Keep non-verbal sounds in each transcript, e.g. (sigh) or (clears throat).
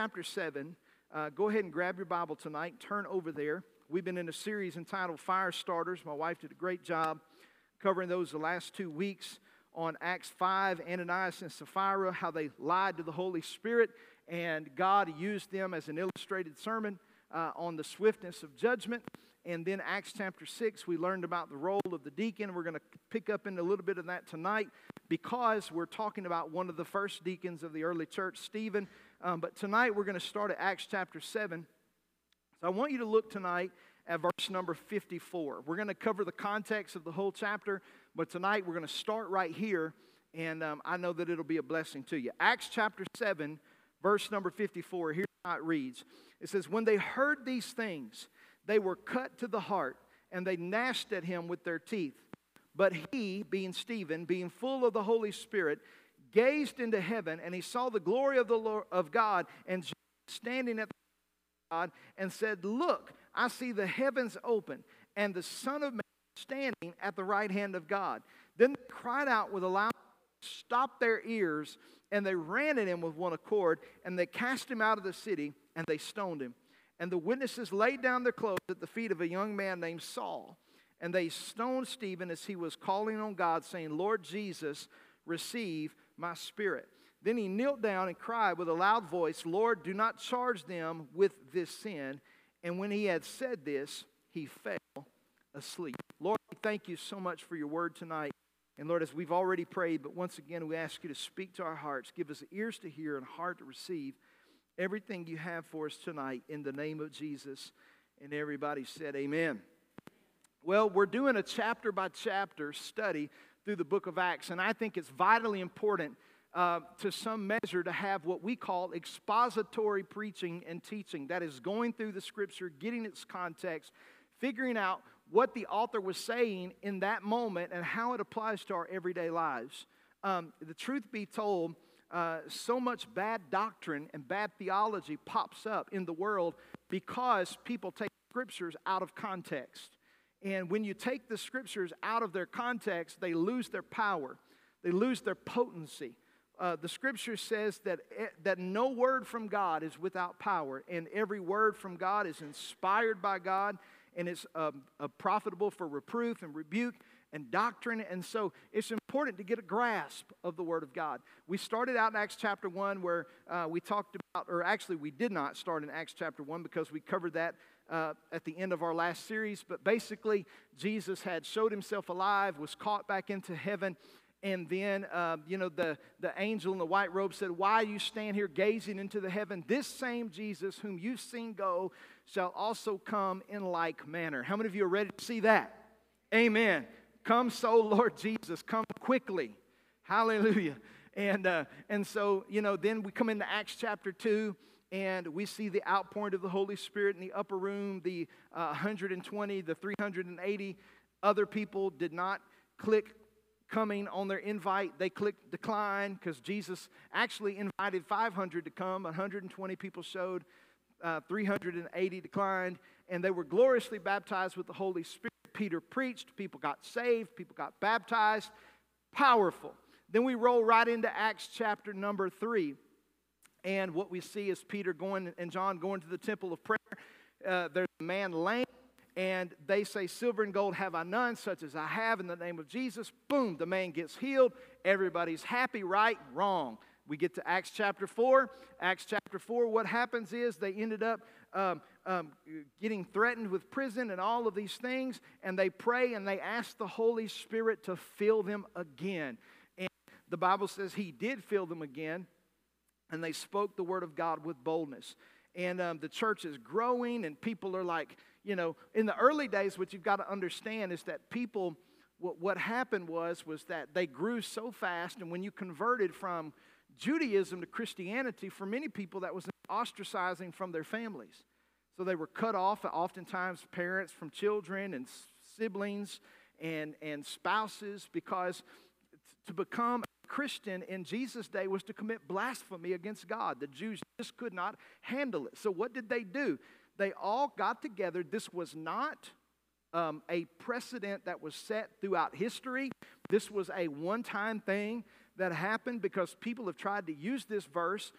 Chapter 7, uh, go ahead and grab your Bible tonight, turn over there. We've been in a series entitled Fire Starters. My wife did a great job covering those the last two weeks on Acts 5, Ananias and Sapphira, how they lied to the Holy Spirit, and God used them as an illustrated sermon uh, on the swiftness of judgment. And then Acts chapter 6, we learned about the role of the deacon. We're going to pick up in a little bit of that tonight because we're talking about one of the first deacons of the early church, Stephen. Um, but tonight we're going to start at Acts chapter 7. So I want you to look tonight at verse number 54. We're going to cover the context of the whole chapter, but tonight we're going to start right here, and um, I know that it'll be a blessing to you. Acts chapter 7, verse number 54. Here's how it reads It says, When they heard these things, they were cut to the heart, and they gnashed at him with their teeth. But he, being Stephen, being full of the Holy Spirit, gazed into heaven, and he saw the glory of the Lord, of God, and standing at the God, and said, Look, I see the heavens open, and the Son of Man standing at the right hand of God. Then they cried out with a loud, stopped their ears, and they ran at him with one accord, and they cast him out of the city, and they stoned him. And the witnesses laid down their clothes at the feet of a young man named Saul. And they stoned Stephen as he was calling on God, saying, Lord Jesus, receive my spirit. Then he knelt down and cried with a loud voice, Lord, do not charge them with this sin. And when he had said this, he fell asleep. Lord, thank you so much for your word tonight. And Lord, as we've already prayed, but once again, we ask you to speak to our hearts, give us ears to hear and heart to receive everything you have for us tonight in the name of Jesus. And everybody said, Amen. Well, we're doing a chapter by chapter study through the book of Acts, and I think it's vitally important uh, to some measure to have what we call expository preaching and teaching. That is going through the scripture, getting its context, figuring out what the author was saying in that moment and how it applies to our everyday lives. Um, the truth be told, uh, so much bad doctrine and bad theology pops up in the world because people take scriptures out of context. And when you take the scriptures out of their context, they lose their power, they lose their potency. Uh, the scripture says that, eh, that no word from God is without power, and every word from God is inspired by God, and it's um, uh, profitable for reproof and rebuke and doctrine. And so it's important to get a grasp of the Word of God. We started out in Acts chapter 1 where uh, we talked about, or actually, we did not start in Acts chapter 1 because we covered that uh, at the end of our last series. But basically, Jesus had showed himself alive, was caught back into heaven. And then, uh, you know, the, the angel in the white robe said, Why you stand here gazing into the heaven? This same Jesus, whom you've seen go, shall also come in like manner. How many of you are ready to see that? Amen. Come so, Lord Jesus, come quickly. Hallelujah. And, uh, and so, you know, then we come into Acts chapter 2, and we see the outpouring of the Holy Spirit in the upper room. The uh, 120, the 380 other people did not click coming on their invite. They clicked decline because Jesus actually invited 500 to come. 120 people showed, uh, 380 declined, and they were gloriously baptized with the Holy Spirit. Peter preached, people got saved, people got baptized. Powerful. Then we roll right into Acts chapter number three. And what we see is Peter going and John going to the temple of prayer. Uh, there's a man lame, and they say, Silver and gold have I none, such as I have in the name of Jesus. Boom, the man gets healed. Everybody's happy, right? Wrong. We get to Acts chapter 4. Acts chapter 4, what happens is they ended up um, um, getting threatened with prison and all of these things, and they pray and they ask the Holy Spirit to fill them again. And the Bible says He did fill them again, and they spoke the word of God with boldness. And um, the church is growing, and people are like, you know, in the early days, what you've got to understand is that people, what, what happened was, was that they grew so fast, and when you converted from Judaism to Christianity, for many people, that was ostracizing from their families. So they were cut off, oftentimes parents from children and siblings and, and spouses, because to become Christian in Jesus' day was to commit blasphemy against God. The Jews just could not handle it. So what did they do? They all got together. This was not um, a precedent that was set throughout history. This was a one time thing that happened because people have tried to use this verse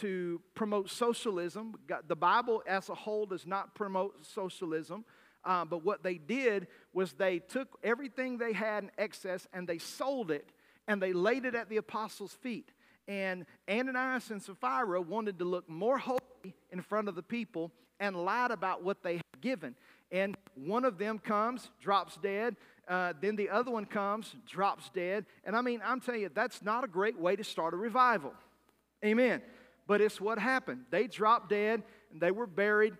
to promote socialism. The Bible as a whole does not promote socialism. Uh, but what they did was they took everything they had in excess and they sold it and they laid it at the apostles' feet. And Ananias and Sapphira wanted to look more holy in front of the people and lied about what they had given. And one of them comes, drops dead. Uh, then the other one comes, drops dead. And I mean, I'm telling you, that's not a great way to start a revival. Amen. But it's what happened. They dropped dead and they were buried.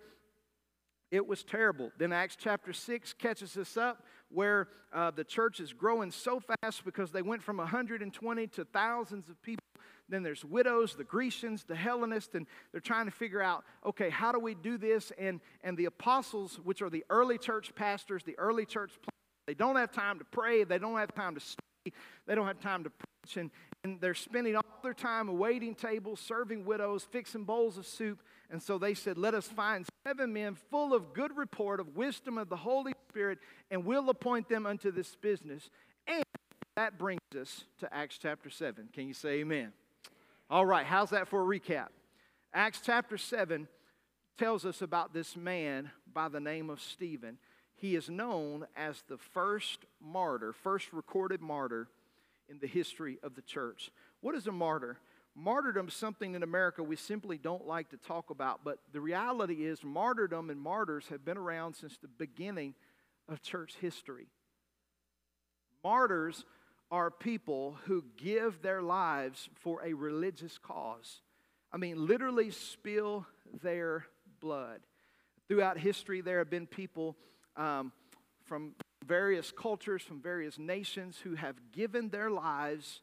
It was terrible. Then Acts chapter 6 catches us up where uh, the church is growing so fast because they went from 120 to thousands of people. Then there's widows, the Grecians, the Hellenists, and they're trying to figure out, okay, how do we do this? And, and the apostles, which are the early church pastors, the early church, they don't have time to pray, they don't have time to study, they don't have time to preach, and, and they're spending all their time waiting tables, serving widows, fixing bowls of soup. And so they said, Let us find seven men full of good report of wisdom of the Holy Spirit, and we'll appoint them unto this business. And that brings us to Acts chapter 7. Can you say amen? All right, how's that for a recap? Acts chapter 7 tells us about this man by the name of Stephen. He is known as the first martyr, first recorded martyr in the history of the church. What is a martyr? Martyrdom is something in America we simply don't like to talk about, but the reality is, martyrdom and martyrs have been around since the beginning of church history. Martyrs are people who give their lives for a religious cause. I mean, literally spill their blood. Throughout history, there have been people um, from various cultures, from various nations, who have given their lives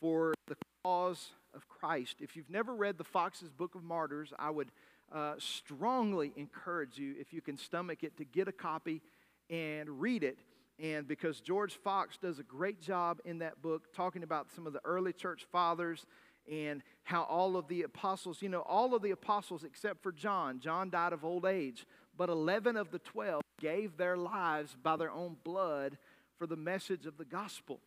for the cause of Christ. If you've never read the Fox's Book of Martyrs, I would uh, strongly encourage you, if you can stomach it, to get a copy and read it. And because George Fox does a great job in that book talking about some of the early church fathers and how all of the apostles, you know, all of the apostles except for John, John died of old age, but 11 of the 12 gave their lives by their own blood for the message of the gospel.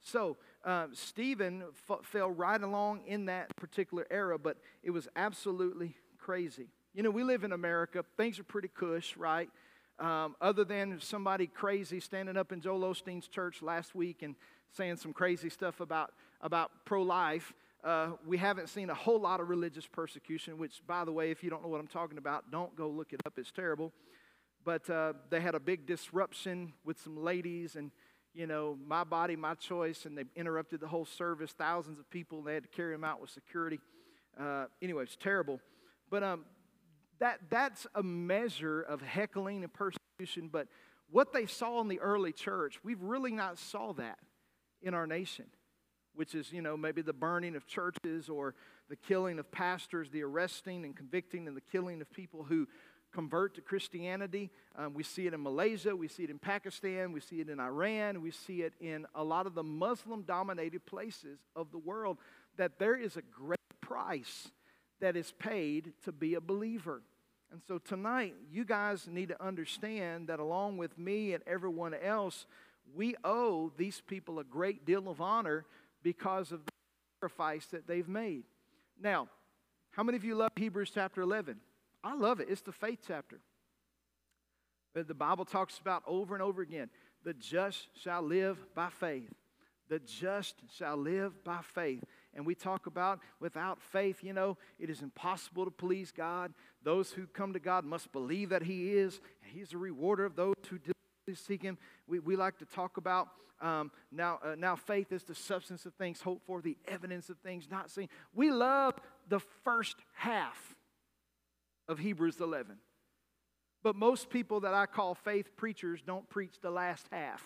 So, uh, Stephen f- fell right along in that particular era, but it was absolutely crazy. You know, we live in America, things are pretty cush, right? Um, other than somebody crazy standing up in Joel Osteen's church last week and saying some crazy stuff about, about pro life, uh, we haven't seen a whole lot of religious persecution, which, by the way, if you don't know what I'm talking about, don't go look it up. It's terrible. But uh, they had a big disruption with some ladies and you know, my body, my choice, and they interrupted the whole service. Thousands of people, and they had to carry them out with security. Uh, anyway, it's terrible. But um, that, that's a measure of heckling and persecution. But what they saw in the early church, we've really not saw that in our nation, which is, you know, maybe the burning of churches or the killing of pastors, the arresting and convicting and the killing of people who convert to Christianity. Um, we see it in Malaysia, we see it in Pakistan, we see it in Iran, we see it in a lot of the Muslim dominated places of the world. That there is a great price that is paid to be a believer. And so tonight, you guys need to understand that along with me and everyone else, we owe these people a great deal of honor because of the sacrifice that they've made. Now, how many of you love Hebrews chapter 11? I love it. It's the faith chapter. The Bible talks about over and over again the just shall live by faith. The just shall live by faith. And we talk about without faith, you know, it is impossible to please God. Those who come to God must believe that He is, and He's a rewarder of those who seek Him. We, we like to talk about um, now, uh, now faith is the substance of things hoped for, the evidence of things not seen. We love the first half of Hebrews 11. But most people that I call faith preachers don't preach the last half.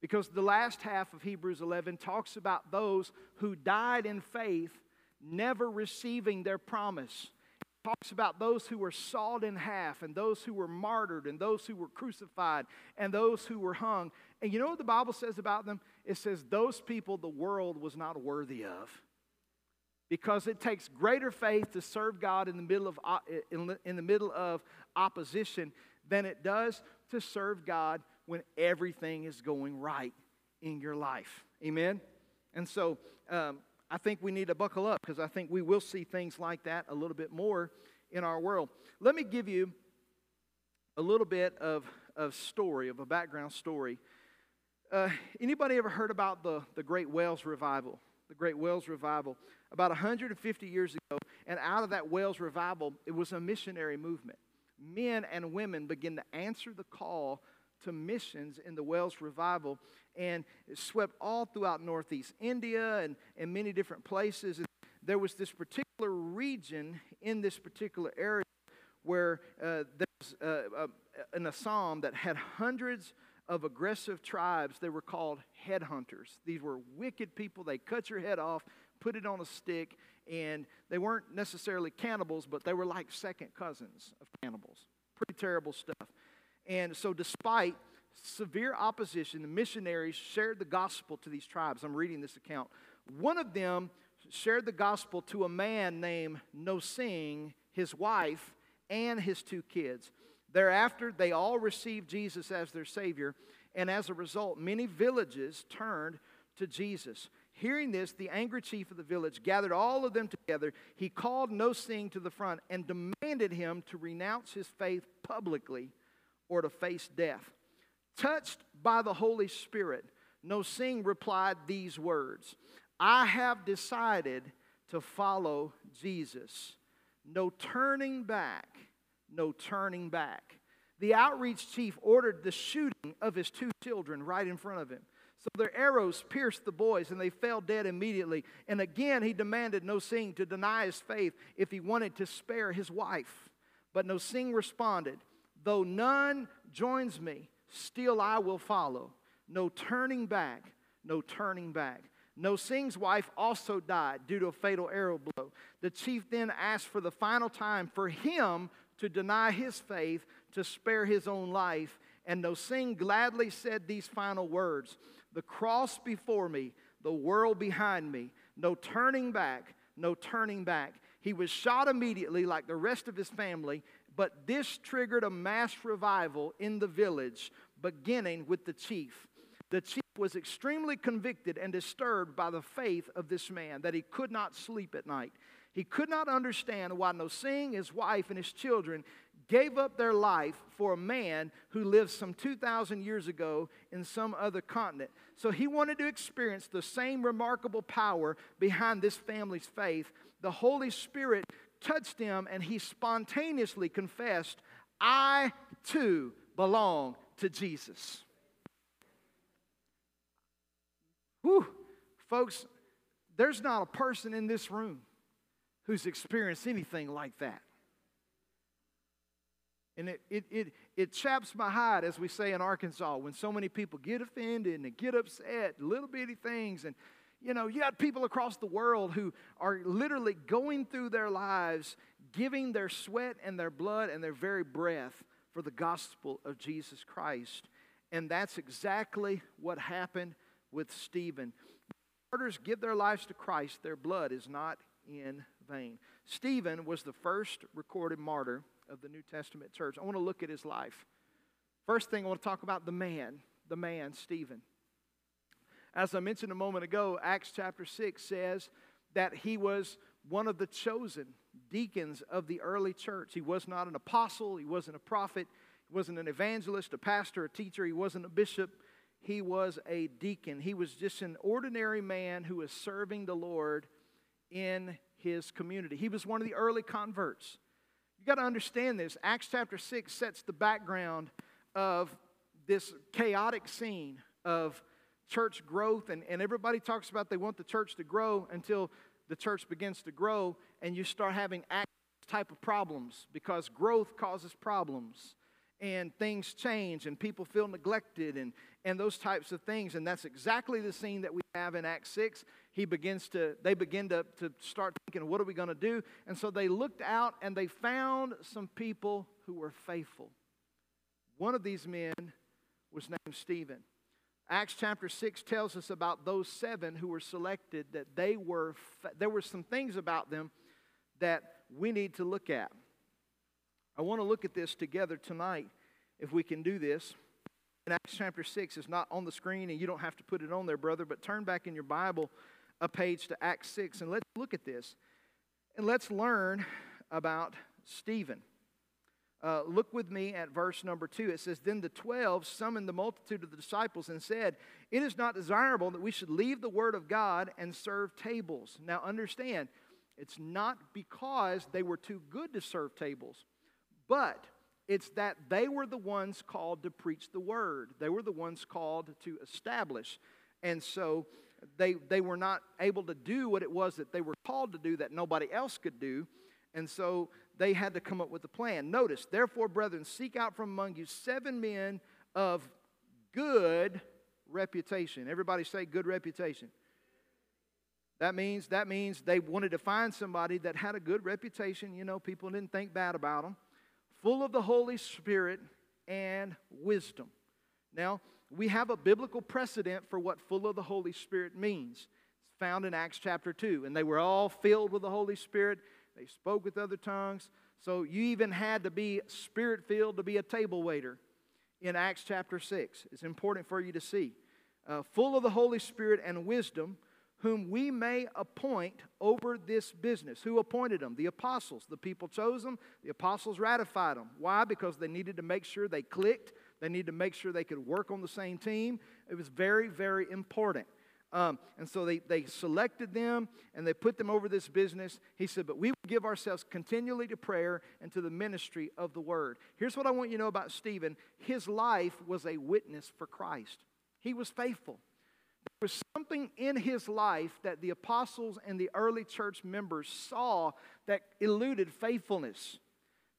Because the last half of Hebrews 11 talks about those who died in faith, never receiving their promise. It talks about those who were sawed in half, and those who were martyred, and those who were crucified, and those who were hung. And you know what the Bible says about them? It says, Those people the world was not worthy of because it takes greater faith to serve God in the middle of, in the middle of opposition than it does to serve God when everything is going right in your life. Amen? And so um, I think we need to buckle up because I think we will see things like that a little bit more in our world. Let me give you a little bit of, of story, of a background story. Uh, anybody ever heard about the, the Great Wales Revival? The Great Wales Revival. About 150 years ago, and out of that Wales Revival, it was a missionary movement. Men and women began to answer the call to missions in the Wales Revival, and it swept all throughout Northeast India and, and many different places. And there was this particular region in this particular area where uh, there was uh, uh, an Assam that had hundreds of aggressive tribes. They were called headhunters. These were wicked people. They cut your head off, put it on a stick, and they weren't necessarily cannibals, but they were like second cousins of cannibals. Pretty terrible stuff. And so, despite severe opposition, the missionaries shared the gospel to these tribes. I'm reading this account. One of them shared the gospel to a man named Nosing, his wife, and his two kids. Thereafter, they all received Jesus as their Savior, and as a result, many villages turned to Jesus. Hearing this, the angry chief of the village gathered all of them together. He called Nosing to the front and demanded him to renounce his faith publicly or to face death. Touched by the Holy Spirit, Nosing replied these words I have decided to follow Jesus. No turning back, no turning back. The outreach chief ordered the shooting of his two children right in front of him. So their arrows pierced the boys, and they fell dead immediately. And again, he demanded Nosing to deny his faith if he wanted to spare his wife. But Nosing responded, Though none joins me, still I will follow. No turning back, no turning back. Nosing's wife also died due to a fatal arrow blow. The chief then asked for the final time for him to deny his faith to spare his own life. And Nosing gladly said these final words The cross before me, the world behind me, no turning back, no turning back. He was shot immediately, like the rest of his family, but this triggered a mass revival in the village, beginning with the chief. The chief was extremely convicted and disturbed by the faith of this man that he could not sleep at night. He could not understand why no Nosing, his wife, and his children gave up their life for a man who lived some 2,000 years ago in some other continent. So he wanted to experience the same remarkable power behind this family's faith. The Holy Spirit touched him and he spontaneously confessed, I too belong to Jesus. Whew. Folks, there's not a person in this room who's experienced anything like that. And it, it, it, it chaps my hide, as we say in Arkansas, when so many people get offended and get upset, little bitty things, and you know, you got people across the world who are literally going through their lives, giving their sweat and their blood and their very breath for the gospel of Jesus Christ. And that's exactly what happened with Stephen. Martyrs give their lives to Christ, their blood is not in vain. Stephen was the first recorded martyr of the New Testament church. I want to look at his life. First thing, I want to talk about the man, the man, Stephen. As I mentioned a moment ago, Acts chapter 6 says that he was one of the chosen deacons of the early church. He was not an apostle, he wasn't a prophet, he wasn't an evangelist, a pastor, a teacher, he wasn't a bishop. He was a deacon. He was just an ordinary man who was serving the Lord in his community. He was one of the early converts. You got to understand this. Acts chapter 6 sets the background of this chaotic scene of church growth, and, and everybody talks about they want the church to grow until the church begins to grow and you start having type of problems because growth causes problems and things change and people feel neglected and, and those types of things and that's exactly the scene that we have in acts 6 he begins to they begin to, to start thinking what are we going to do and so they looked out and they found some people who were faithful one of these men was named stephen Acts chapter 6 tells us about those seven who were selected, that they were, there were some things about them that we need to look at. I want to look at this together tonight, if we can do this. In Acts chapter 6, is not on the screen, and you don't have to put it on there, brother, but turn back in your Bible a page to Acts 6 and let's look at this. And let's learn about Stephen. Uh, look with me at verse number two. It says, Then the twelve summoned the multitude of the disciples and said, It is not desirable that we should leave the word of God and serve tables. Now understand, it's not because they were too good to serve tables, but it's that they were the ones called to preach the word. They were the ones called to establish. And so they, they were not able to do what it was that they were called to do that nobody else could do. And so they had to come up with a plan. Notice, therefore, brethren, seek out from among you seven men of good reputation. Everybody say good reputation. That means that means they wanted to find somebody that had a good reputation. You know, people didn't think bad about them. Full of the Holy Spirit and wisdom. Now, we have a biblical precedent for what full of the Holy Spirit means. It's found in Acts chapter 2. And they were all filled with the Holy Spirit they spoke with other tongues. So you even had to be spirit filled to be a table waiter in Acts chapter 6. It's important for you to see. Uh, full of the Holy Spirit and wisdom, whom we may appoint over this business. Who appointed them? The apostles. The people chose them, the apostles ratified them. Why? Because they needed to make sure they clicked, they needed to make sure they could work on the same team. It was very, very important. Um, and so they, they selected them and they put them over this business. He said, But we give ourselves continually to prayer and to the ministry of the word. Here's what I want you to know about Stephen his life was a witness for Christ, he was faithful. There was something in his life that the apostles and the early church members saw that eluded faithfulness.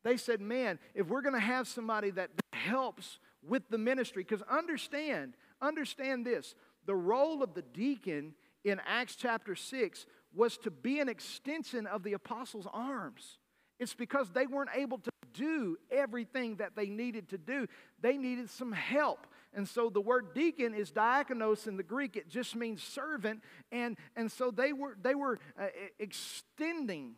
They said, Man, if we're going to have somebody that helps with the ministry, because understand, understand this the role of the deacon in Acts chapter 6 was to be an extension of the apostles' arms. It's because they weren't able to do everything that they needed to do. They needed some help. And so the word deacon is diakonos in the Greek. It just means servant. And, and so they were, they were uh, extending,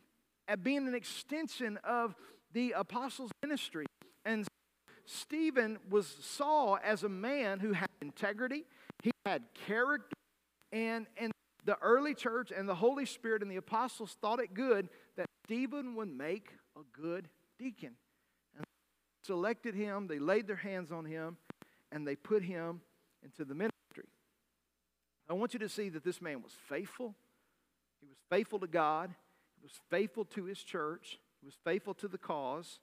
uh, being an extension of the apostles' ministry. And Stephen was saw as a man who had integrity, he had character, and, and the early church and the Holy Spirit and the apostles thought it good that Stephen would make a good deacon. And selected him, they laid their hands on him, and they put him into the ministry. I want you to see that this man was faithful. He was faithful to God. He was faithful to his church. He was faithful to the cause.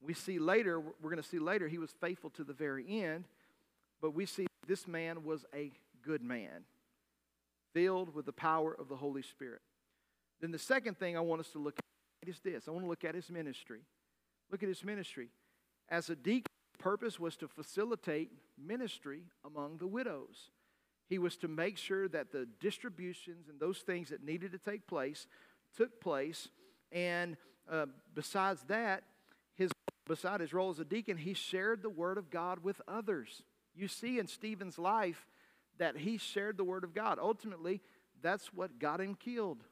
We see later, we're going to see later, he was faithful to the very end. But we see this man was a good man, filled with the power of the Holy Spirit. Then the second thing I want us to look at is this I want to look at his ministry. Look at his ministry. As a deacon, purpose was to facilitate ministry among the widows. He was to make sure that the distributions and those things that needed to take place took place. And uh, besides that, beside his role as a deacon, he shared the word of God with others. You see in Stephen's life that he shared the word of God. Ultimately, that's what got him killed.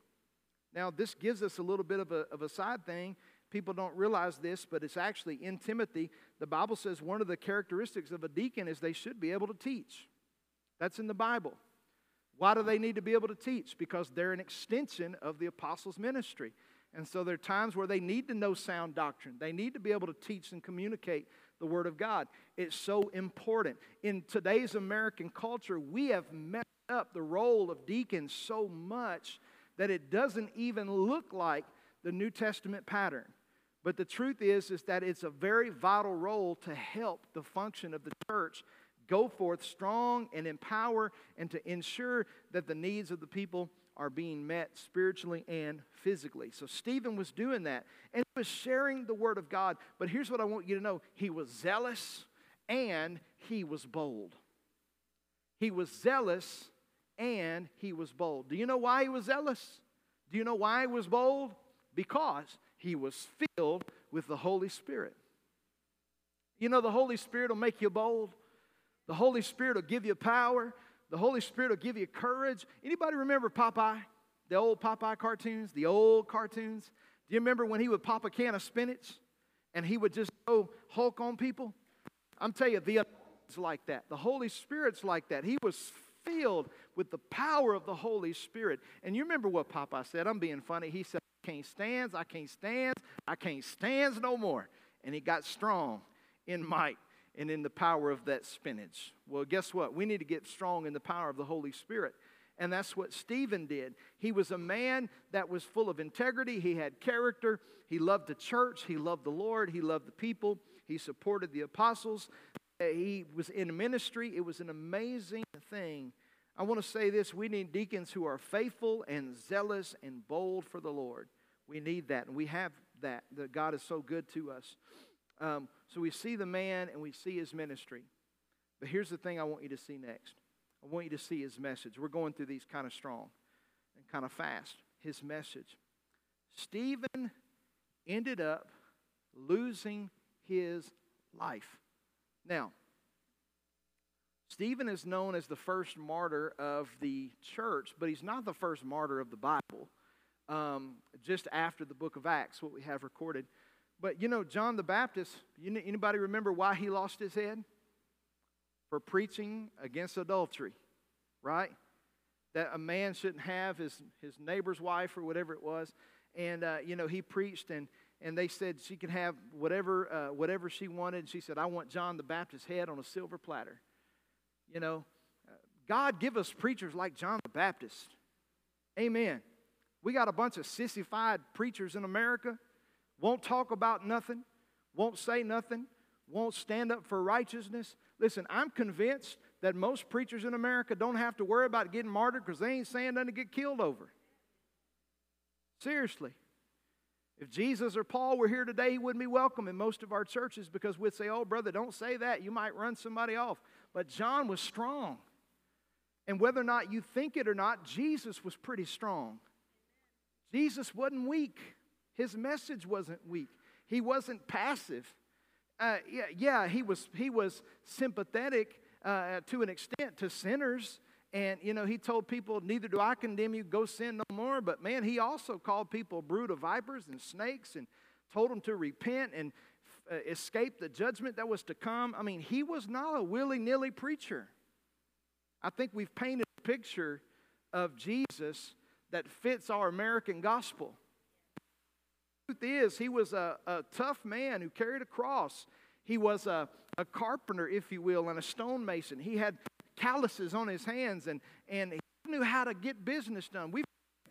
Now, this gives us a little bit of a, of a side thing. People don't realize this, but it's actually in Timothy. The Bible says one of the characteristics of a deacon is they should be able to teach. That's in the Bible. Why do they need to be able to teach? Because they're an extension of the apostles' ministry. And so there are times where they need to know sound doctrine. They need to be able to teach and communicate the Word of God. It's so important. In today's American culture, we have messed up the role of deacons so much that it doesn't even look like the New Testament pattern. But the truth is, is that it's a very vital role to help the function of the church go forth strong and empower and to ensure that the needs of the people are being met spiritually and physically. So Stephen was doing that and he was sharing the word of God. But here's what I want you to know he was zealous and he was bold. He was zealous and he was bold. Do you know why he was zealous? Do you know why he was bold? Because he was filled with the Holy Spirit. You know, the Holy Spirit will make you bold. The Holy Spirit will give you power. The Holy Spirit will give you courage. Anybody remember Popeye? The old Popeye cartoons, the old cartoons? Do you remember when he would pop a can of spinach and he would just go Hulk on people? I'm telling you, the is like that. The Holy Spirit's like that. He was filled with the power of the Holy Spirit. And you remember what Popeye said? I'm being funny. He said, I can't stand, I can't stand, I can't stand no more. And he got strong in might and in the power of that spinach. Well, guess what? We need to get strong in the power of the Holy Spirit. And that's what Stephen did. He was a man that was full of integrity. He had character. He loved the church. He loved the Lord. He loved the people. He supported the apostles. He was in ministry. It was an amazing thing. I want to say this we need deacons who are faithful and zealous and bold for the Lord. We need that, and we have that. That God is so good to us. Um, so we see the man and we see his ministry. But here's the thing I want you to see next I want you to see his message. We're going through these kind of strong and kind of fast. His message. Stephen ended up losing his life. Now, Stephen is known as the first martyr of the church, but he's not the first martyr of the Bible. Um, just after the book of Acts, what we have recorded. But you know, John the Baptist, anybody remember why he lost his head? For preaching against adultery, right? That a man shouldn't have his, his neighbor's wife or whatever it was. And, uh, you know, he preached and, and they said she could have whatever, uh, whatever she wanted. And she said, I want John the Baptist's head on a silver platter. You know, uh, God give us preachers like John the Baptist. Amen. We got a bunch of sissified preachers in America won't talk about nothing, won't say nothing, won't stand up for righteousness. Listen, I'm convinced that most preachers in America don't have to worry about getting martyred because they ain't saying nothing to get killed over. Seriously. If Jesus or Paul were here today, he wouldn't be welcome in most of our churches because we'd say, oh, brother, don't say that. You might run somebody off. But John was strong. And whether or not you think it or not, Jesus was pretty strong. Jesus wasn't weak. His message wasn't weak. He wasn't passive. Uh, yeah, yeah, he was, he was sympathetic uh, to an extent to sinners. And, you know, he told people, Neither do I condemn you, go sin no more. But, man, he also called people brood of vipers and snakes and told them to repent and uh, escape the judgment that was to come. I mean, he was not a willy nilly preacher. I think we've painted a picture of Jesus that fits our American gospel truth is, he was a, a tough man who carried a cross. He was a, a carpenter, if you will, and a stonemason. He had calluses on his hands and, and he knew how to get business done. We've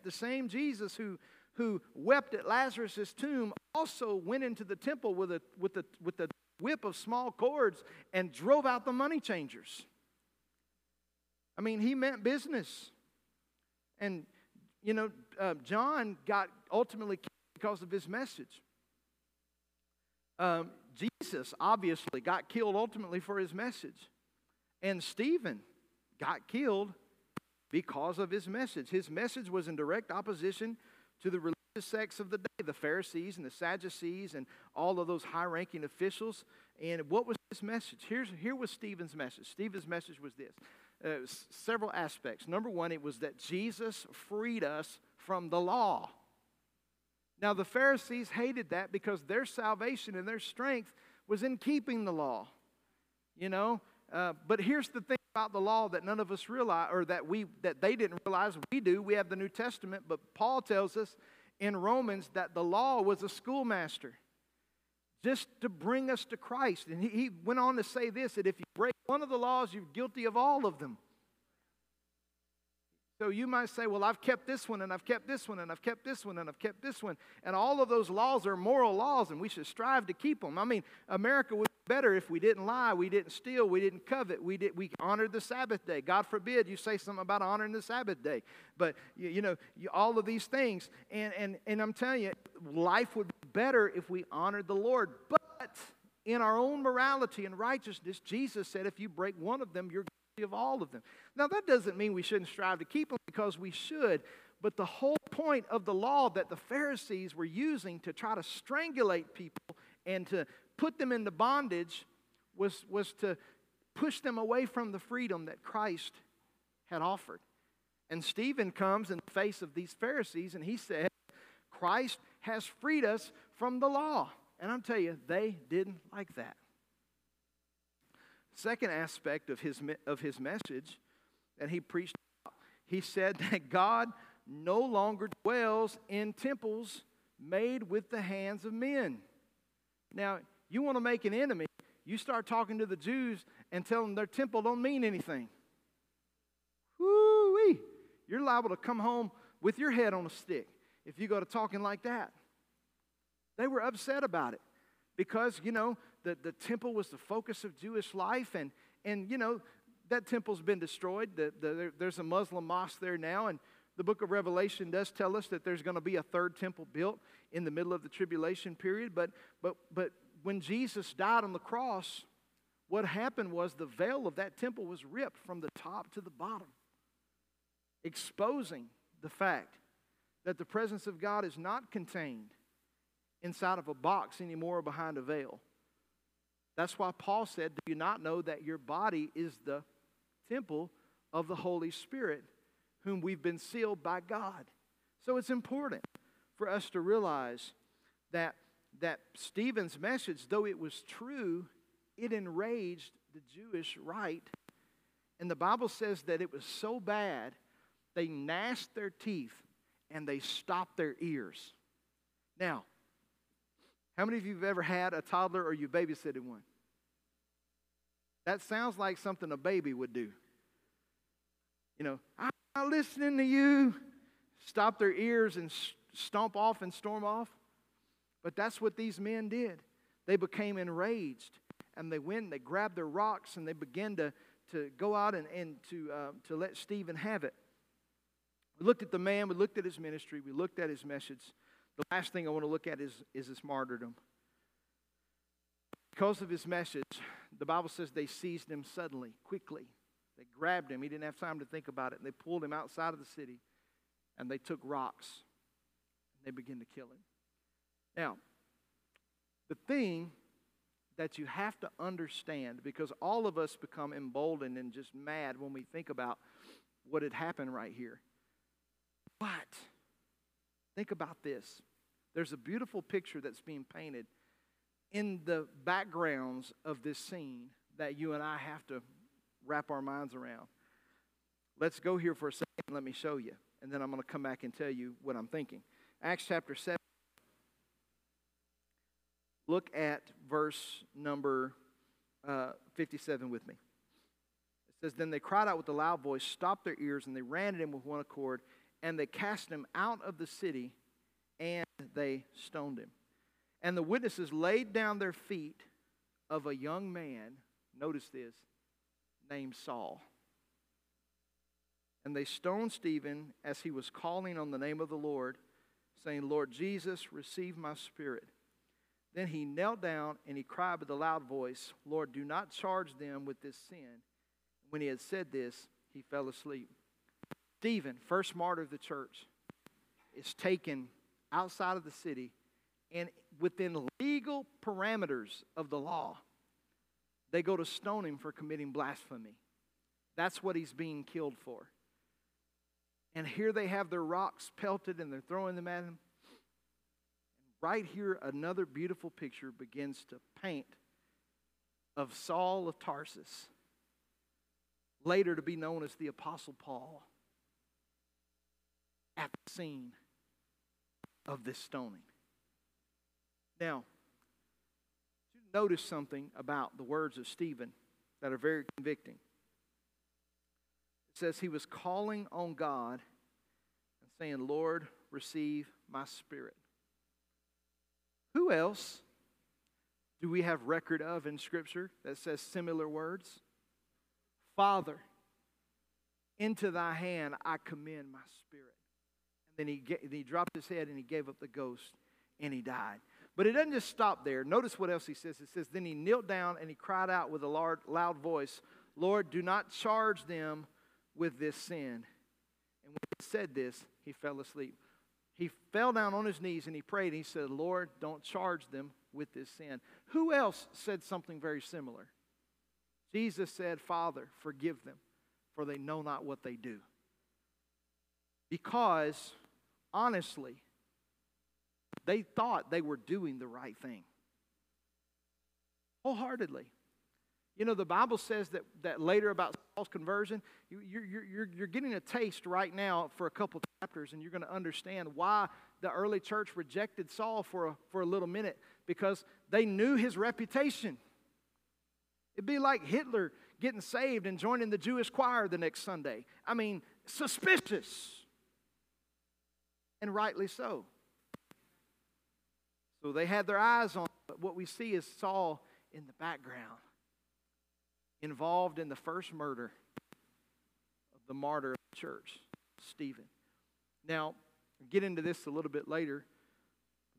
the same Jesus who, who wept at Lazarus' tomb also went into the temple with a, with, a, with a whip of small cords and drove out the money changers. I mean, he meant business. And, you know, uh, John got ultimately because of his message. Um, Jesus obviously got killed ultimately for his message. And Stephen got killed because of his message. His message was in direct opposition to the religious sects of the day, the Pharisees and the Sadducees and all of those high ranking officials. And what was his message? Here's, here was Stephen's message. Stephen's message was this uh, several aspects. Number one, it was that Jesus freed us from the law. Now, the Pharisees hated that because their salvation and their strength was in keeping the law. You know, uh, but here's the thing about the law that none of us realize, or that we that they didn't realize. We do. We have the New Testament, but Paul tells us in Romans that the law was a schoolmaster, just to bring us to Christ. And he, he went on to say this: that if you break one of the laws, you're guilty of all of them. So you might say, well, I've kept this one, and I've kept this one, and I've kept this one, and I've kept this one. And all of those laws are moral laws, and we should strive to keep them. I mean, America would be better if we didn't lie, we didn't steal, we didn't covet, we, did, we honored the Sabbath day. God forbid you say something about honoring the Sabbath day. But, you, you know, you, all of these things. And, and, and I'm telling you, life would be better if we honored the Lord. But in our own morality and righteousness, Jesus said, if you break one of them, you're of all of them. Now, that doesn't mean we shouldn't strive to keep them because we should, but the whole point of the law that the Pharisees were using to try to strangulate people and to put them into bondage was, was to push them away from the freedom that Christ had offered. And Stephen comes in the face of these Pharisees and he said, Christ has freed us from the law. And I'm telling you, they didn't like that. Second aspect of his, of his message that he preached. He said (laughs) that God no longer dwells in temples made with the hands of men. Now, you want to make an enemy, you start talking to the Jews and tell them their temple don't mean anything. Whoo-wee! You're liable to come home with your head on a stick if you go to talking like that. They were upset about it because, you know, the, the temple was the focus of Jewish life, and, and you know, that temple's been destroyed. The, the, there's a Muslim mosque there now, and the book of Revelation does tell us that there's going to be a third temple built in the middle of the tribulation period. But, but, but when Jesus died on the cross, what happened was the veil of that temple was ripped from the top to the bottom, exposing the fact that the presence of God is not contained inside of a box anymore behind a veil. That's why Paul said, Do you not know that your body is the temple of the Holy Spirit, whom we've been sealed by God? So it's important for us to realize that, that Stephen's message, though it was true, it enraged the Jewish right. And the Bible says that it was so bad, they gnashed their teeth and they stopped their ears. Now, how many of you have ever had a toddler or you babysitted one? That sounds like something a baby would do. You know, I'm not listening to you. Stop their ears and stomp off and storm off. But that's what these men did. They became enraged and they went and they grabbed their rocks and they began to, to go out and, and to, uh, to let Stephen have it. We looked at the man, we looked at his ministry, we looked at his message. The last thing I want to look at is, is his martyrdom. Because of his message, the Bible says they seized him suddenly, quickly. They grabbed him. He didn't have time to think about it. And they pulled him outside of the city and they took rocks and they began to kill him. Now, the thing that you have to understand, because all of us become emboldened and just mad when we think about what had happened right here. But think about this there's a beautiful picture that's being painted in the backgrounds of this scene that you and I have to wrap our minds around. Let's go here for a second. Let me show you. And then I'm going to come back and tell you what I'm thinking. Acts chapter 7. Look at verse number uh, 57 with me. It says, Then they cried out with a loud voice, stopped their ears, and they ran at him with one accord, and they cast him out of the city, and they stoned him. And the witnesses laid down their feet of a young man, notice this, named Saul. And they stoned Stephen as he was calling on the name of the Lord, saying, Lord Jesus, receive my spirit. Then he knelt down and he cried with a loud voice, Lord, do not charge them with this sin. When he had said this, he fell asleep. Stephen, first martyr of the church, is taken outside of the city and within legal parameters of the law, they go to stone him for committing blasphemy. That's what he's being killed for. And here they have their rocks pelted and they're throwing them at him right here, another beautiful picture begins to paint of Saul of Tarsus, later to be known as the Apostle Paul, at the scene of this stoning. Now, notice something about the words of Stephen that are very convicting. It says he was calling on God and saying, Lord, receive my spirit. Who else do we have record of in Scripture that says similar words? Father, into thy hand I commend my spirit. Then he, he dropped his head and he gave up the ghost and he died. But it doesn't just stop there. Notice what else he says. It says, Then he knelt down and he cried out with a loud, loud voice, Lord, do not charge them with this sin. And when he said this, he fell asleep he fell down on his knees and he prayed. And he said, Lord, don't charge them with this sin. Who else said something very similar? Jesus said, Father, forgive them, for they know not what they do. Because, honestly, they thought they were doing the right thing. Wholeheartedly. You know, the Bible says that, that later about Saul's conversion, you, you're, you're, you're getting a taste right now for a couple chapters, and you're going to understand why the early church rejected Saul for a, for a little minute because they knew his reputation. It'd be like Hitler getting saved and joining the Jewish choir the next Sunday. I mean, suspicious. And rightly so. So they had their eyes on, but what we see is Saul in the background involved in the first murder of the martyr of the church, Stephen. Now, will get into this a little bit later.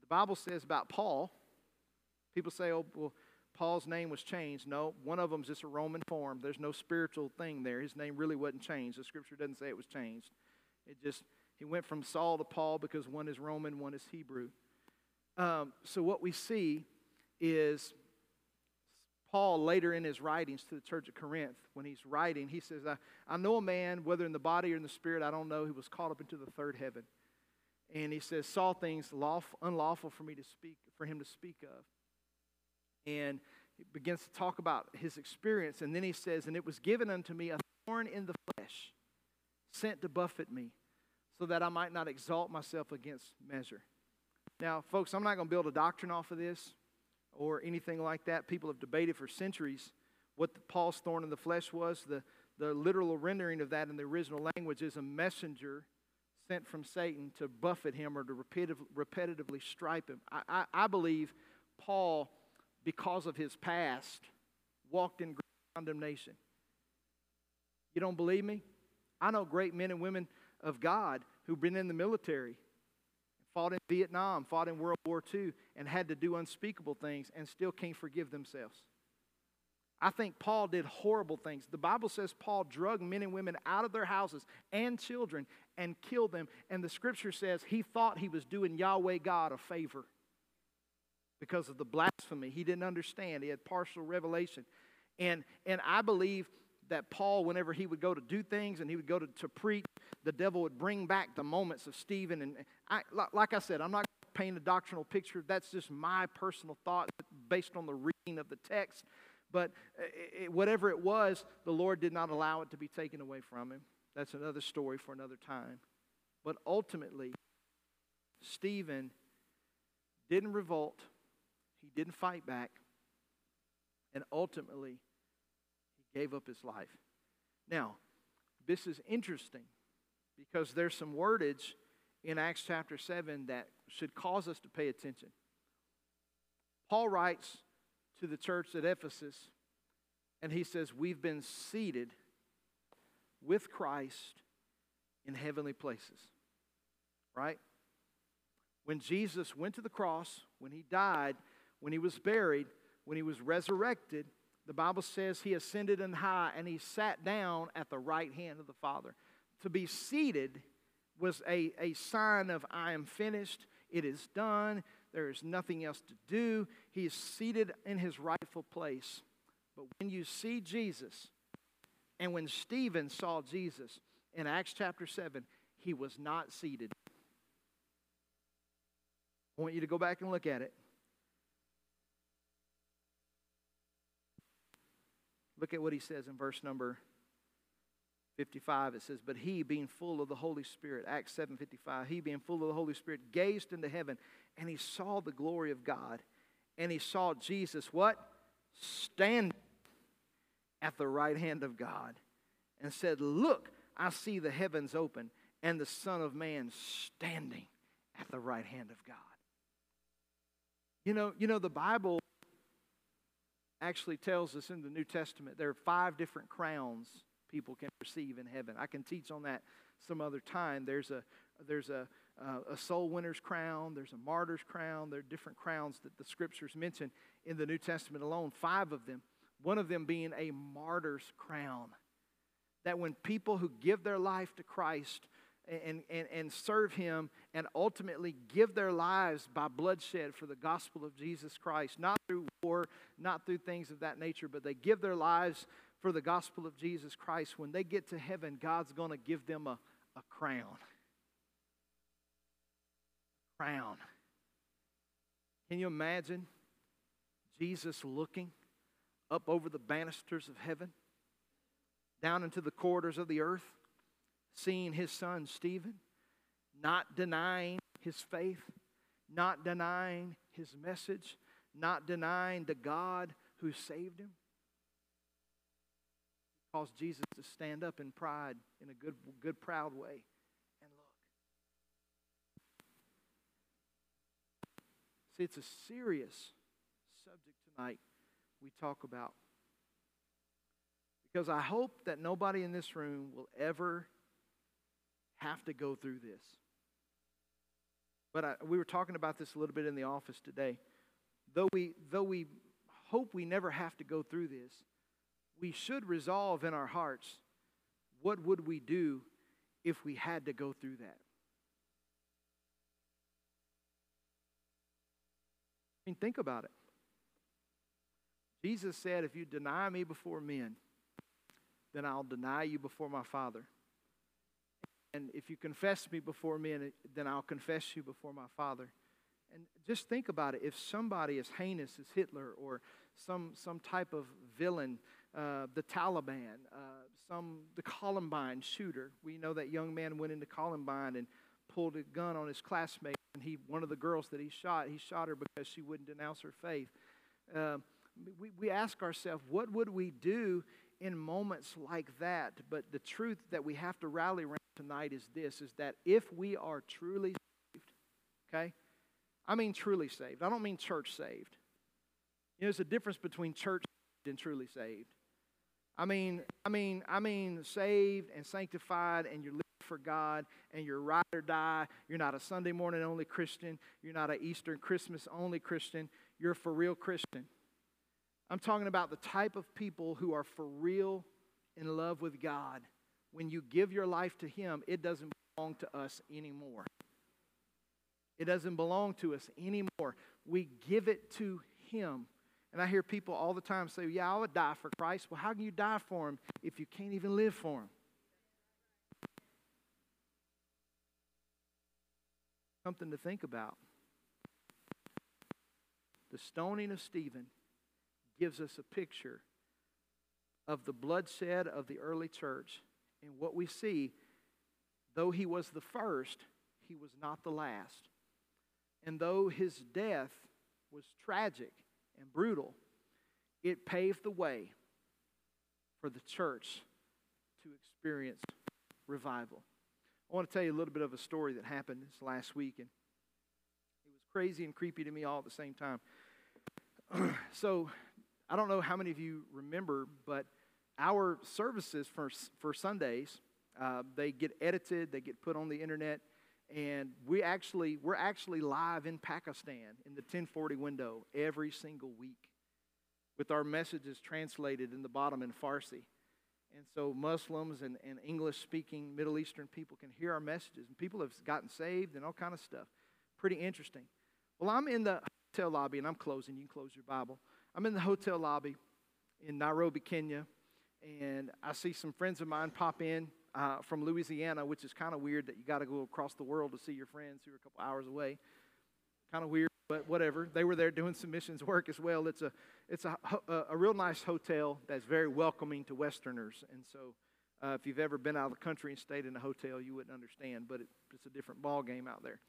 The Bible says about Paul, people say, oh, well, Paul's name was changed. No, one of them is just a Roman form. There's no spiritual thing there. His name really wasn't changed. The scripture doesn't say it was changed. It just, he went from Saul to Paul because one is Roman, one is Hebrew. Um, so what we see is Paul, later in his writings to the church of Corinth, when he's writing, he says, I, I know a man, whether in the body or in the spirit, I don't know, who was caught up into the third heaven. And he says, saw things lawful, unlawful for me to speak, for him to speak of. And he begins to talk about his experience. And then he says, And it was given unto me a thorn in the flesh, sent to buffet me, so that I might not exalt myself against measure. Now, folks, I'm not going to build a doctrine off of this or anything like that. People have debated for centuries what Paul's thorn in the flesh was. The, the literal rendering of that in the original language is a messenger sent from Satan to buffet him or to repetitive, repetitively stripe him. I, I, I believe Paul, because of his past, walked in condemnation. You don't believe me? I know great men and women of God who've been in the military fought in Vietnam, fought in World War II, and had to do unspeakable things and still can't forgive themselves. I think Paul did horrible things. The Bible says Paul drugged men and women out of their houses and children and killed them. And the scripture says he thought he was doing Yahweh God a favor because of the blasphemy. He didn't understand, he had partial revelation. And, and I believe that Paul, whenever he would go to do things and he would go to, to preach, the devil would bring back the moments of Stephen. And I, like I said, I'm not painting a doctrinal picture. That's just my personal thought based on the reading of the text. But uh, it, whatever it was, the Lord did not allow it to be taken away from him. That's another story for another time. But ultimately, Stephen didn't revolt, he didn't fight back, and ultimately, gave up his life. Now, this is interesting because there's some wordage in Acts chapter 7 that should cause us to pay attention. Paul writes to the church at Ephesus, and he says, We've been seated with Christ in heavenly places. Right? When Jesus went to the cross, when he died, when he was buried, when he was resurrected, the Bible says he ascended in high and he sat down at the right hand of the Father. To be seated was a, a sign of I am finished, it is done, there is nothing else to do. He is seated in his rightful place. But when you see Jesus, and when Stephen saw Jesus in Acts chapter 7, he was not seated. I want you to go back and look at it. Look at what he says in verse number 55. It says, But he, being full of the Holy Spirit, Acts 7 55, he, being full of the Holy Spirit, gazed into heaven and he saw the glory of God. And he saw Jesus, what? Stand at the right hand of God and said, Look, I see the heavens open and the Son of Man standing at the right hand of God. You know, you know the Bible actually tells us in the New Testament there are five different crowns people can receive in heaven. I can teach on that some other time. There's a there's a uh, a soul winner's crown, there's a martyr's crown, there are different crowns that the scriptures mention in the New Testament alone, five of them. One of them being a martyr's crown. That when people who give their life to Christ and, and, and serve Him and ultimately give their lives by bloodshed for the gospel of Jesus Christ, not through war, not through things of that nature, but they give their lives for the gospel of Jesus Christ. When they get to heaven, God's going to give them a, a crown. Crown. Can you imagine Jesus looking up over the banisters of heaven, down into the corridors of the earth, seeing his son Stephen, not denying his faith, not denying his message, not denying the God who saved him? Caused Jesus to stand up in pride in a good, good proud way and look. See, it's a serious subject tonight we talk about. Because I hope that nobody in this room will ever have to go through this. But I, we were talking about this a little bit in the office today. Though we, though we hope we never have to go through this, we should resolve in our hearts what would we do if we had to go through that. I mean, think about it. Jesus said, If you deny me before men, then I'll deny you before my Father. And if you confess me before men, then I'll confess you before my Father. And just think about it. If somebody as heinous as Hitler or some, some type of villain, uh, the Taliban, uh, some the Columbine shooter, we know that young man went into Columbine and pulled a gun on his classmate, and he one of the girls that he shot, he shot her because she wouldn't denounce her faith. Uh, we, we ask ourselves, what would we do in moments like that? But the truth that we have to rally around tonight is this: is that if we are truly saved, okay, I mean truly saved. I don't mean church saved. You know, there's a difference between church and truly saved. I mean, I mean, I mean, saved and sanctified, and you're living for God, and you're ride or die. You're not a Sunday morning only Christian. You're not an Easter Christmas only Christian. You're a for real Christian. I'm talking about the type of people who are for real in love with God. When you give your life to Him, it doesn't belong to us anymore. It doesn't belong to us anymore. We give it to Him. And I hear people all the time say, Yeah, I would die for Christ. Well, how can you die for Him if you can't even live for Him? Something to think about. The stoning of Stephen gives us a picture of the bloodshed of the early church. And what we see, though he was the first, he was not the last. And though his death was tragic and brutal, it paved the way for the church to experience revival. I want to tell you a little bit of a story that happened this last week, and it was crazy and creepy to me all at the same time. (clears throat) so, I don't know how many of you remember, but our services for, for Sundays, uh, they get edited, they get put on the internet, and we actually, we're actually live in Pakistan in the 1040 window every single week with our messages translated in the bottom in Farsi. And so Muslims and, and English speaking Middle Eastern people can hear our messages, and people have gotten saved and all kind of stuff. Pretty interesting. Well, I'm in the hotel lobby, and I'm closing. You can close your Bible. I'm in the hotel lobby in Nairobi, Kenya, and I see some friends of mine pop in uh, from Louisiana, which is kind of weird that you got to go across the world to see your friends who are a couple hours away. Kind of weird, but whatever. They were there doing some missions work as well. It's a it's a, a, a real nice hotel that's very welcoming to Westerners, and so. Uh, if you've ever been out of the country and stayed in a hotel, you wouldn't understand, but it, it's a different ball game out there.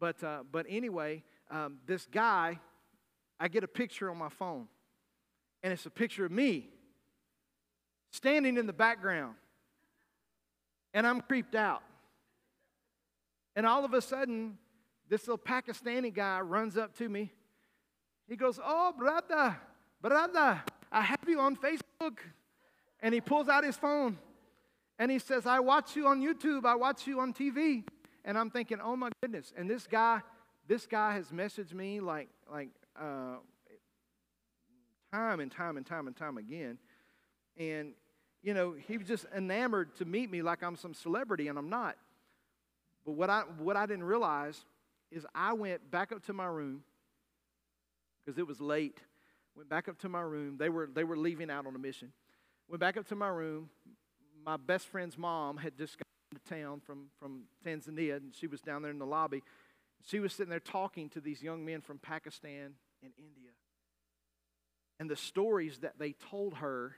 But, uh, but anyway, um, this guy I get a picture on my phone, and it's a picture of me standing in the background, and I'm creeped out. And all of a sudden, this little Pakistani guy runs up to me. He goes, Oh, brother, brother, I have you on Facebook. And he pulls out his phone and he says, I watch you on YouTube, I watch you on TV. And I'm thinking, oh my goodness. And this guy, this guy has messaged me like, like uh, time and time and time and time again. And, you know, he was just enamored to meet me like I'm some celebrity, and I'm not. But what I, what I didn't realize is I went back up to my room because it was late. Went back up to my room. They were, they were leaving out on a mission. Went back up to my room. My best friend's mom had just got to town from, from Tanzania, and she was down there in the lobby. She was sitting there talking to these young men from Pakistan and India. And the stories that they told her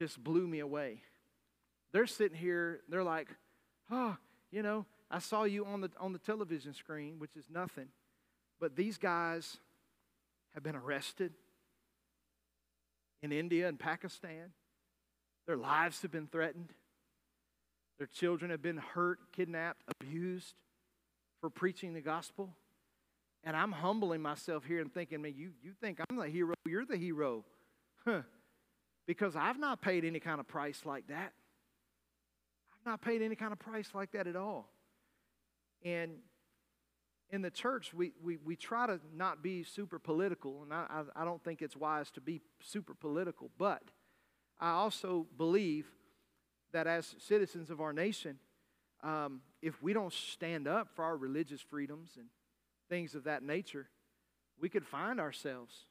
just blew me away. They're sitting here, they're like, oh, you know, I saw you on the, on the television screen, which is nothing. But these guys have been arrested in India and Pakistan. Their lives have been threatened. Their children have been hurt, kidnapped, abused for preaching the gospel. And I'm humbling myself here and thinking, man, you, you think I'm the hero, you're the hero. Huh. Because I've not paid any kind of price like that. I've not paid any kind of price like that at all. And in the church, we, we, we try to not be super political, and I, I, don't think it's wise to be super political, but I also believe that as citizens of our nation, um, if we don't stand up for our religious freedoms and things of that nature, we could find ourselves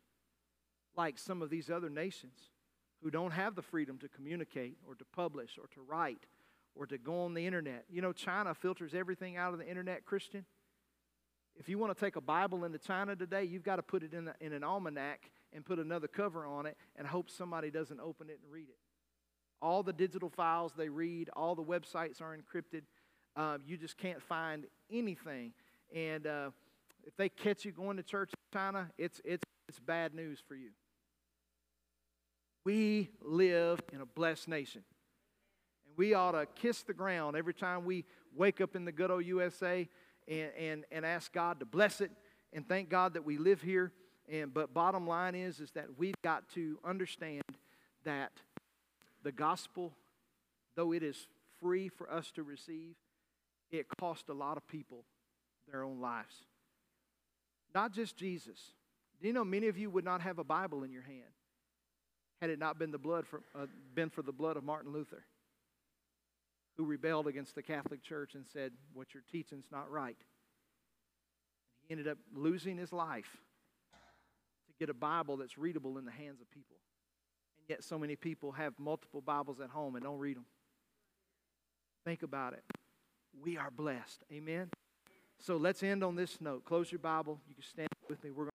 like some of these other nations who don't have the freedom to communicate or to publish or to write or to go on the internet. You know, China filters everything out of the internet, Christian. If you want to take a Bible into China today, you've got to put it in, the, in an almanac and put another cover on it and hope somebody doesn't open it and read it. All the digital files they read, all the websites are encrypted. Uh, you just can't find anything. And uh, if they catch you going to church in China, it's, it's, it's bad news for you. We live in a blessed nation. And we ought to kiss the ground every time we wake up in the good old USA and, and, and ask God to bless it and thank God that we live here. And, but bottom line is, is that we've got to understand that the gospel, though it is free for us to receive, it cost a lot of people their own lives. Not just Jesus. Do you know many of you would not have a Bible in your hand had it not been, the blood for, uh, been for the blood of Martin Luther, who rebelled against the Catholic Church and said, What you're teaching is not right. He ended up losing his life to get a Bible that's readable in the hands of people. And yet, so many people have multiple Bibles at home and don't read them. Think about it. We are blessed. Amen. So let's end on this note. Close your Bible. You can stand with me. We're